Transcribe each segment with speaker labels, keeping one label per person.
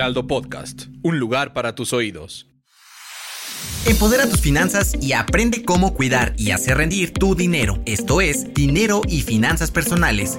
Speaker 1: Heraldo Podcast, un lugar para tus oídos.
Speaker 2: Empodera tus finanzas y aprende cómo cuidar y hacer rendir tu dinero. Esto es Dinero y Finanzas Personales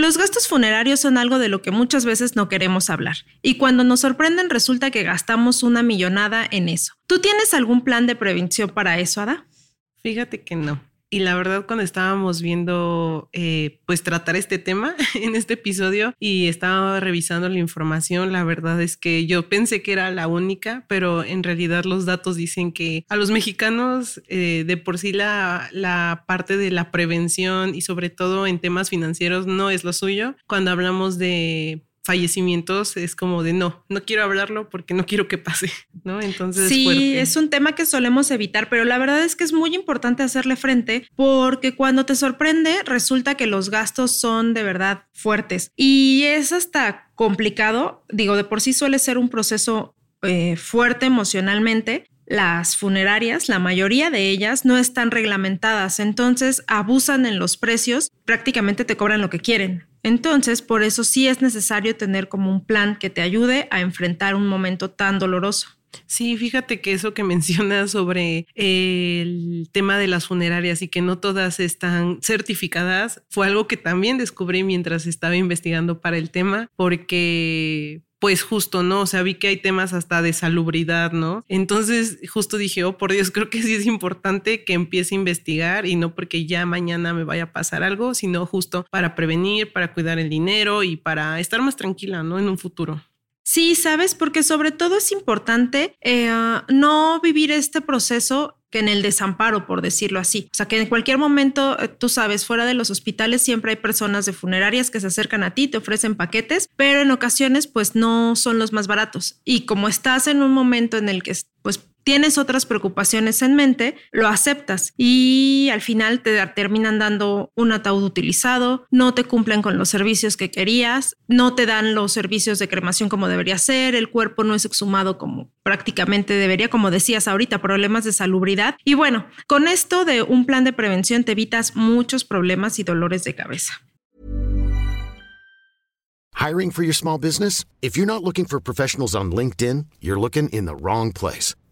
Speaker 3: Los gastos funerarios son algo de lo que muchas veces no queremos hablar, y cuando nos sorprenden resulta que gastamos una millonada en eso. ¿Tú tienes algún plan de prevención para eso, Ada?
Speaker 4: Fíjate que no. Y la verdad, cuando estábamos viendo, eh, pues tratar este tema en este episodio y estaba revisando la información, la verdad es que yo pensé que era la única, pero en realidad los datos dicen que a los mexicanos eh, de por sí la, la parte de la prevención y sobre todo en temas financieros no es lo suyo. Cuando hablamos de fallecimientos es como de no, no quiero hablarlo porque no quiero que pase, ¿no? Entonces.
Speaker 3: Sí, es un tema que solemos evitar, pero la verdad es que es muy importante hacerle frente porque cuando te sorprende resulta que los gastos son de verdad fuertes y es hasta complicado, digo, de por sí suele ser un proceso eh, fuerte emocionalmente, las funerarias, la mayoría de ellas no están reglamentadas, entonces abusan en los precios, prácticamente te cobran lo que quieren. Entonces, por eso sí es necesario tener como un plan que te ayude a enfrentar un momento tan doloroso.
Speaker 4: Sí, fíjate que eso que mencionas sobre el tema de las funerarias y que no todas están certificadas fue algo que también descubrí mientras estaba investigando para el tema, porque pues justo, ¿no? O sea, vi que hay temas hasta de salubridad, ¿no? Entonces, justo dije, oh, por Dios, creo que sí es importante que empiece a investigar y no porque ya mañana me vaya a pasar algo, sino justo para prevenir, para cuidar el dinero y para estar más tranquila, ¿no? En un futuro.
Speaker 3: Sí, sabes, porque sobre todo es importante eh, no vivir este proceso que en el desamparo, por decirlo así. O sea, que en cualquier momento, eh, tú sabes, fuera de los hospitales siempre hay personas de funerarias que se acercan a ti, te ofrecen paquetes, pero en ocasiones pues no son los más baratos. Y como estás en un momento en el que pues tienes otras preocupaciones en mente, lo aceptas y al final te terminan dando un ataúd utilizado, no te cumplen con los servicios que querías, no te dan los servicios de cremación como debería ser, el cuerpo no es exhumado como prácticamente debería, como decías ahorita, problemas de salubridad. Y bueno, con esto de un plan de prevención te evitas muchos problemas y dolores de cabeza.
Speaker 5: Hiring for your small business? If you're not looking for professionals on LinkedIn, you're looking in the wrong place.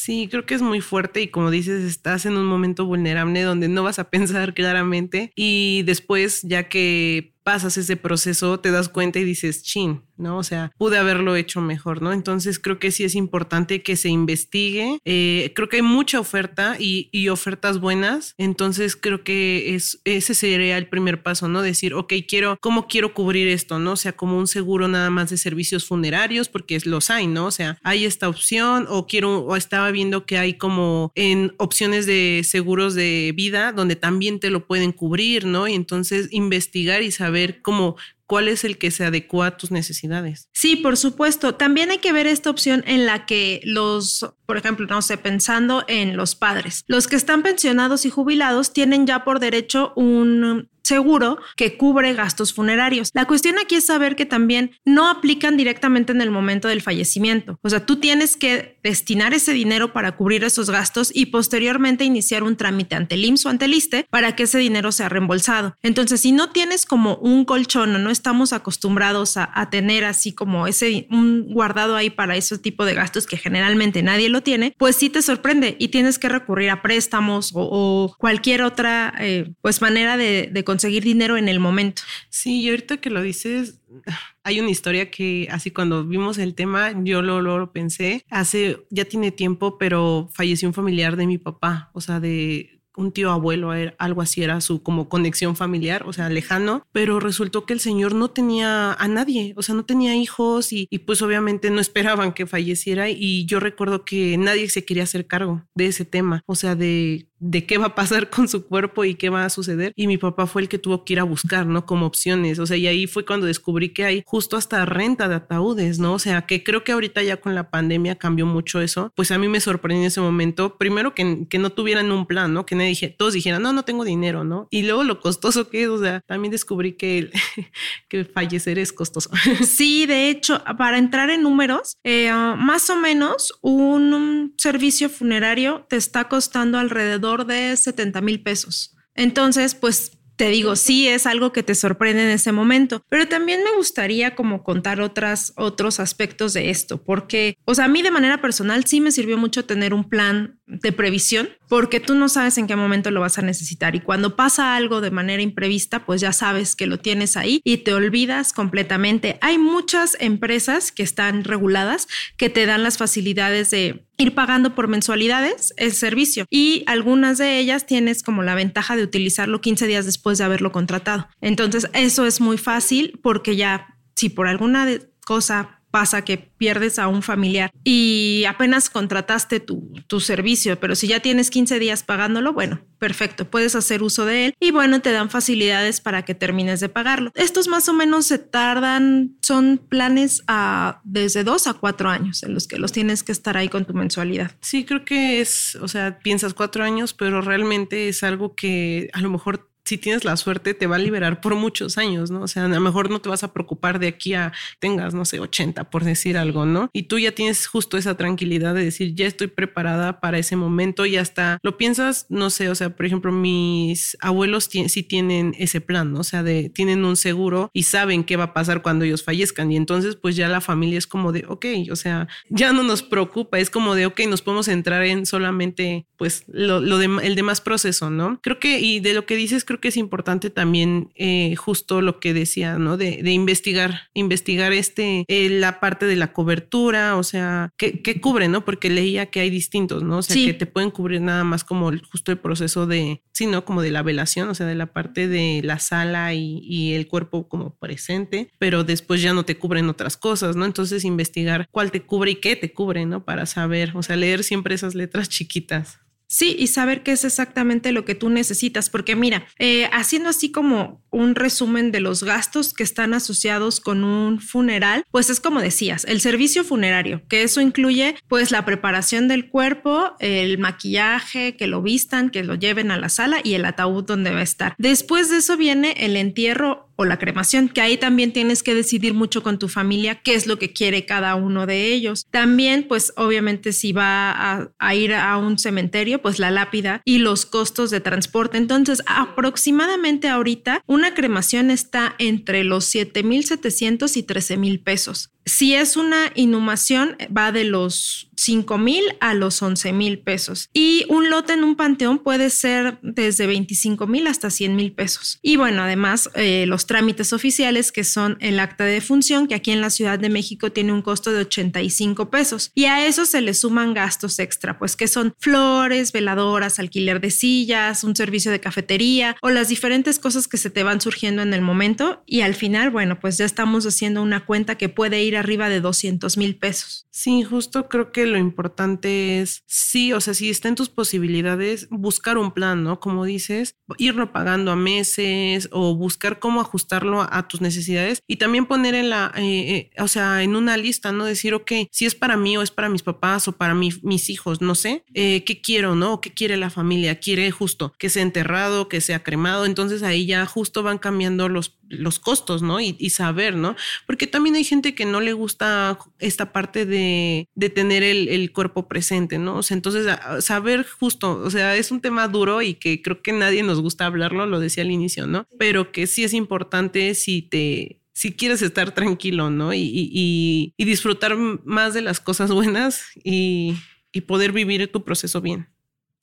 Speaker 4: Sí, creo que es muy fuerte y como dices, estás en un momento vulnerable donde no vas a pensar claramente y después, ya que pasas ese proceso, te das cuenta y dices, chin, ¿no? O sea, pude haberlo hecho mejor, ¿no? Entonces creo que sí es importante que se investigue. Eh, creo que hay mucha oferta y, y, ofertas buenas. Entonces creo que es, ese sería el primer paso, ¿no? Decir, ok, quiero, ¿cómo quiero cubrir esto, ¿no? O sea, como un seguro nada más de servicios funerarios, porque los hay, ¿no? O sea, hay esta opción o quiero, o estaba viendo que hay como en opciones de seguros de vida donde también te lo pueden cubrir, ¿no? Y entonces investigar y saber ver cómo cuál es el que se adecua a tus necesidades.
Speaker 3: Sí, por supuesto. También hay que ver esta opción en la que los, por ejemplo, no sé, pensando en los padres, los que están pensionados y jubilados tienen ya por derecho un seguro que cubre gastos funerarios. La cuestión aquí es saber que también no aplican directamente en el momento del fallecimiento. O sea, tú tienes que destinar ese dinero para cubrir esos gastos y posteriormente iniciar un trámite ante el o ante el ISTE para que ese dinero sea reembolsado. Entonces, si no tienes como un colchón o no estamos acostumbrados a, tener así como ese un guardado ahí para ese tipo de gastos que generalmente nadie lo tiene, pues sí te sorprende y tienes que recurrir a préstamos o, cualquier otra eh, pues manera de conseguir dinero en el momento.
Speaker 4: Sí, y ahorita que lo dices, hay una historia que así cuando vimos el tema, yo lo, lo, pensé, hace, ya tiene tiempo, pero falleció un familiar de mi papá, o sea, de un tío abuelo, algo así era su como conexión familiar, o sea, lejano, pero resultó que el señor no tenía a nadie, o sea, no tenía hijos y, y, pues obviamente no esperaban que falleciera y yo recuerdo que nadie se quería hacer cargo de ese tema, o sea, de de qué va a pasar con su cuerpo y qué va a suceder. Y mi papá fue el que tuvo que ir a buscar, ¿no? Como opciones. O sea, y ahí fue cuando descubrí que hay justo hasta renta de ataúdes, ¿no? O sea, que creo que ahorita ya con la pandemia cambió mucho eso. Pues a mí me sorprendió en ese momento, primero que, que no tuvieran un plan, ¿no? Que nadie dije, todos dijeran, no, no tengo dinero, ¿no? Y luego lo costoso que es, o sea, también descubrí que, que fallecer es costoso.
Speaker 3: Sí, de hecho, para entrar en números, eh, más o menos un servicio funerario te está costando de 70 mil pesos. Entonces, pues te digo, sí es algo que te sorprende en ese momento, pero también me gustaría como contar otras, otros aspectos de esto, porque, o sea, a mí de manera personal sí me sirvió mucho tener un plan de previsión, porque tú no sabes en qué momento lo vas a necesitar y cuando pasa algo de manera imprevista, pues ya sabes que lo tienes ahí y te olvidas completamente. Hay muchas empresas que están reguladas que te dan las facilidades de ir pagando por mensualidades el servicio y algunas de ellas tienes como la ventaja de utilizarlo 15 días después de haberlo contratado. Entonces eso es muy fácil porque ya si por alguna cosa pasa que pierdes a un familiar y apenas contrataste tu, tu, servicio, pero si ya tienes 15 días pagándolo, bueno, perfecto, puedes hacer uso de él y bueno, te dan facilidades para que termines de pagarlo. Estos más o menos se tardan, son planes a desde dos a cuatro años en los que los tienes que estar ahí con tu mensualidad.
Speaker 4: Sí, creo que es, o sea, piensas cuatro años, pero realmente es algo que a lo mejor si tienes la suerte, te va a liberar por muchos años, ¿no? O sea, a lo mejor no te vas a preocupar de aquí a tengas, no sé, 80 por decir algo, ¿no? Y tú ya tienes justo esa tranquilidad de decir, ya estoy preparada para ese momento y hasta lo piensas, no sé, o sea, por ejemplo, mis abuelos sí tienen ese plan, ¿no? O sea, de, tienen un seguro y saben qué va a pasar cuando ellos fallezcan. Y entonces, pues ya la familia es como de, ok, o sea, ya no nos preocupa, es como de, ok, nos podemos entrar en solamente, pues, lo, lo de, el demás proceso, ¿no? Creo que, y de lo que dices, creo que es importante también eh, justo lo que decía, ¿no? De, investigar, investigar este, eh, la parte de la cobertura, o sea, ¿qué, cubre, no? Porque leía que hay distintos, ¿no? O sea, que te pueden cubrir nada más como justo el proceso de, sí, ¿no? Como de la velación, o sea, de la parte de la sala y, y el cuerpo como presente, pero después ya no te cubren otras cosas, ¿no? Entonces investigar cuál te cubre y qué te cubre, ¿no? Para saber, o sea, leer siempre esas letras chiquitas.
Speaker 3: Sí, y saber qué es exactamente lo que tú necesitas, porque mira, eh, haciendo así como un resumen de los gastos que están asociados con un funeral, pues es como decías, el servicio funerario, que eso incluye pues la preparación del cuerpo, el maquillaje, que lo vistan, que lo lleven a la sala y el ataúd donde va a estar. Después de eso viene el entierro o la cremación, que ahí también tienes que decidir mucho con tu familia qué es lo que quiere cada uno de ellos. También, pues obviamente si va a, ir a un cementerio, pues la lápida y los costos de transporte. Entonces, aproximadamente ahorita una cremación está entre los 7.700 y 13.000 pesos. Si es una inhumación, va de los 5 mil a los 11 mil pesos. Y un lote en un panteón puede ser desde 25 mil hasta 100 mil pesos. Y bueno, además, eh, los trámites oficiales, que son el acta de función, que aquí en la Ciudad de México tiene un costo de 85 pesos. Y a eso se le suman gastos extra, pues que son flores, veladoras, alquiler de sillas, un servicio de cafetería o las diferentes cosas que se te van surgiendo en el momento. Y al final, bueno, pues ya estamos haciendo una cuenta que puede ir arriba de 200 mil pesos.
Speaker 4: Sí, justo creo que lo importante es, sí, o sea, si está en tus posibilidades, buscar un plan, ¿no? Como dices, irlo pagando a meses o buscar cómo ajustarlo a, tus necesidades y también poner en la, eh, eh, o sea, en una lista, ¿no? Decir, ok, si es para mí o es para mis papás o para mis hijos, no sé, eh, ¿qué quiero, no? ¿Qué quiere la familia? ¿Quiere justo que sea enterrado, que sea cremado? Entonces ahí ya justo van cambiando los, los costos, ¿no? Y, y saber, ¿no? Porque también hay gente que no le gusta esta parte de, de tener el, el, cuerpo presente, ¿no? O sea, entonces saber justo, o sea, es un tema duro y que creo que nadie nos gusta hablarlo, lo decía al inicio, ¿no? Pero que sí es importante si te, si quieres estar tranquilo, ¿no? Y, y, y disfrutar más de las cosas buenas y, y poder vivir tu proceso bien.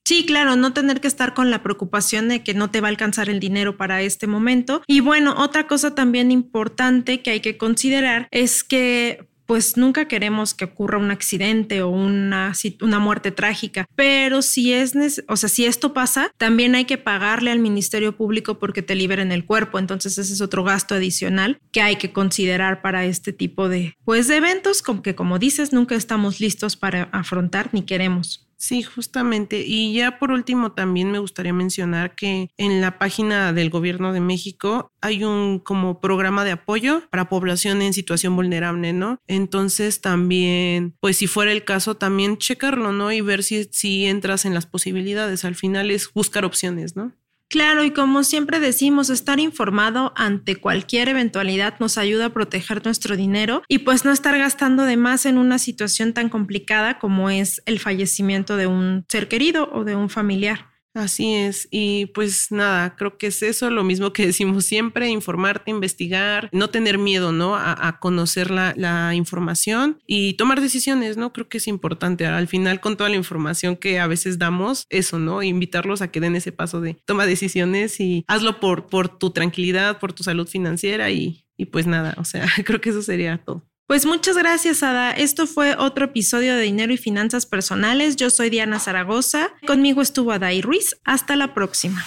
Speaker 3: Sí, claro, no tener que estar con la preocupación de que no te va a alcanzar el dinero para este momento. Y bueno, otra cosa también importante que hay que considerar es que pues nunca queremos que ocurra un accidente o una, una muerte trágica, pero si es, o sea, si esto pasa, también hay que pagarle al Ministerio Público porque te liberen el cuerpo, entonces ese es otro gasto adicional que hay que considerar para este tipo de, pues, de eventos como que como dices, nunca estamos listos para afrontar ni queremos.
Speaker 4: Sí, justamente. Y ya por último también me gustaría mencionar que en la página del gobierno de México hay un como programa de apoyo para población en situación vulnerable, ¿no? Entonces también, pues si fuera el caso, también checarlo, ¿no? Y ver si, si entras en las posibilidades. Al final es buscar opciones, ¿no?
Speaker 3: Claro, y como siempre decimos, estar informado ante cualquier eventualidad nos ayuda a proteger nuestro dinero y pues no estar gastando de más en una situación tan complicada como es el fallecimiento de un ser querido o de un familiar.
Speaker 4: Así es, y pues nada, creo que es eso, lo mismo que decimos siempre, informarte, investigar, no tener miedo, ¿no? A, conocer la, la, información y tomar decisiones, ¿no? Creo que es importante. Al final, con toda la información que a veces damos, eso, ¿no? Invitarlos a que den ese paso de toma decisiones y hazlo por, por tu tranquilidad, por tu salud financiera y, y pues nada, o sea, creo que eso sería todo.
Speaker 3: Pues muchas gracias, Ada. Esto fue otro episodio de Dinero y Finanzas Personales. Yo soy Diana Zaragoza. Conmigo estuvo Adai Ruiz. Hasta la próxima.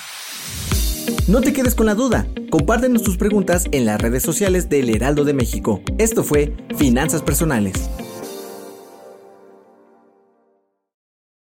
Speaker 2: No te quedes con la duda. Compártenos tus preguntas en las redes sociales del Heraldo de México. Esto fue Finanzas Personales.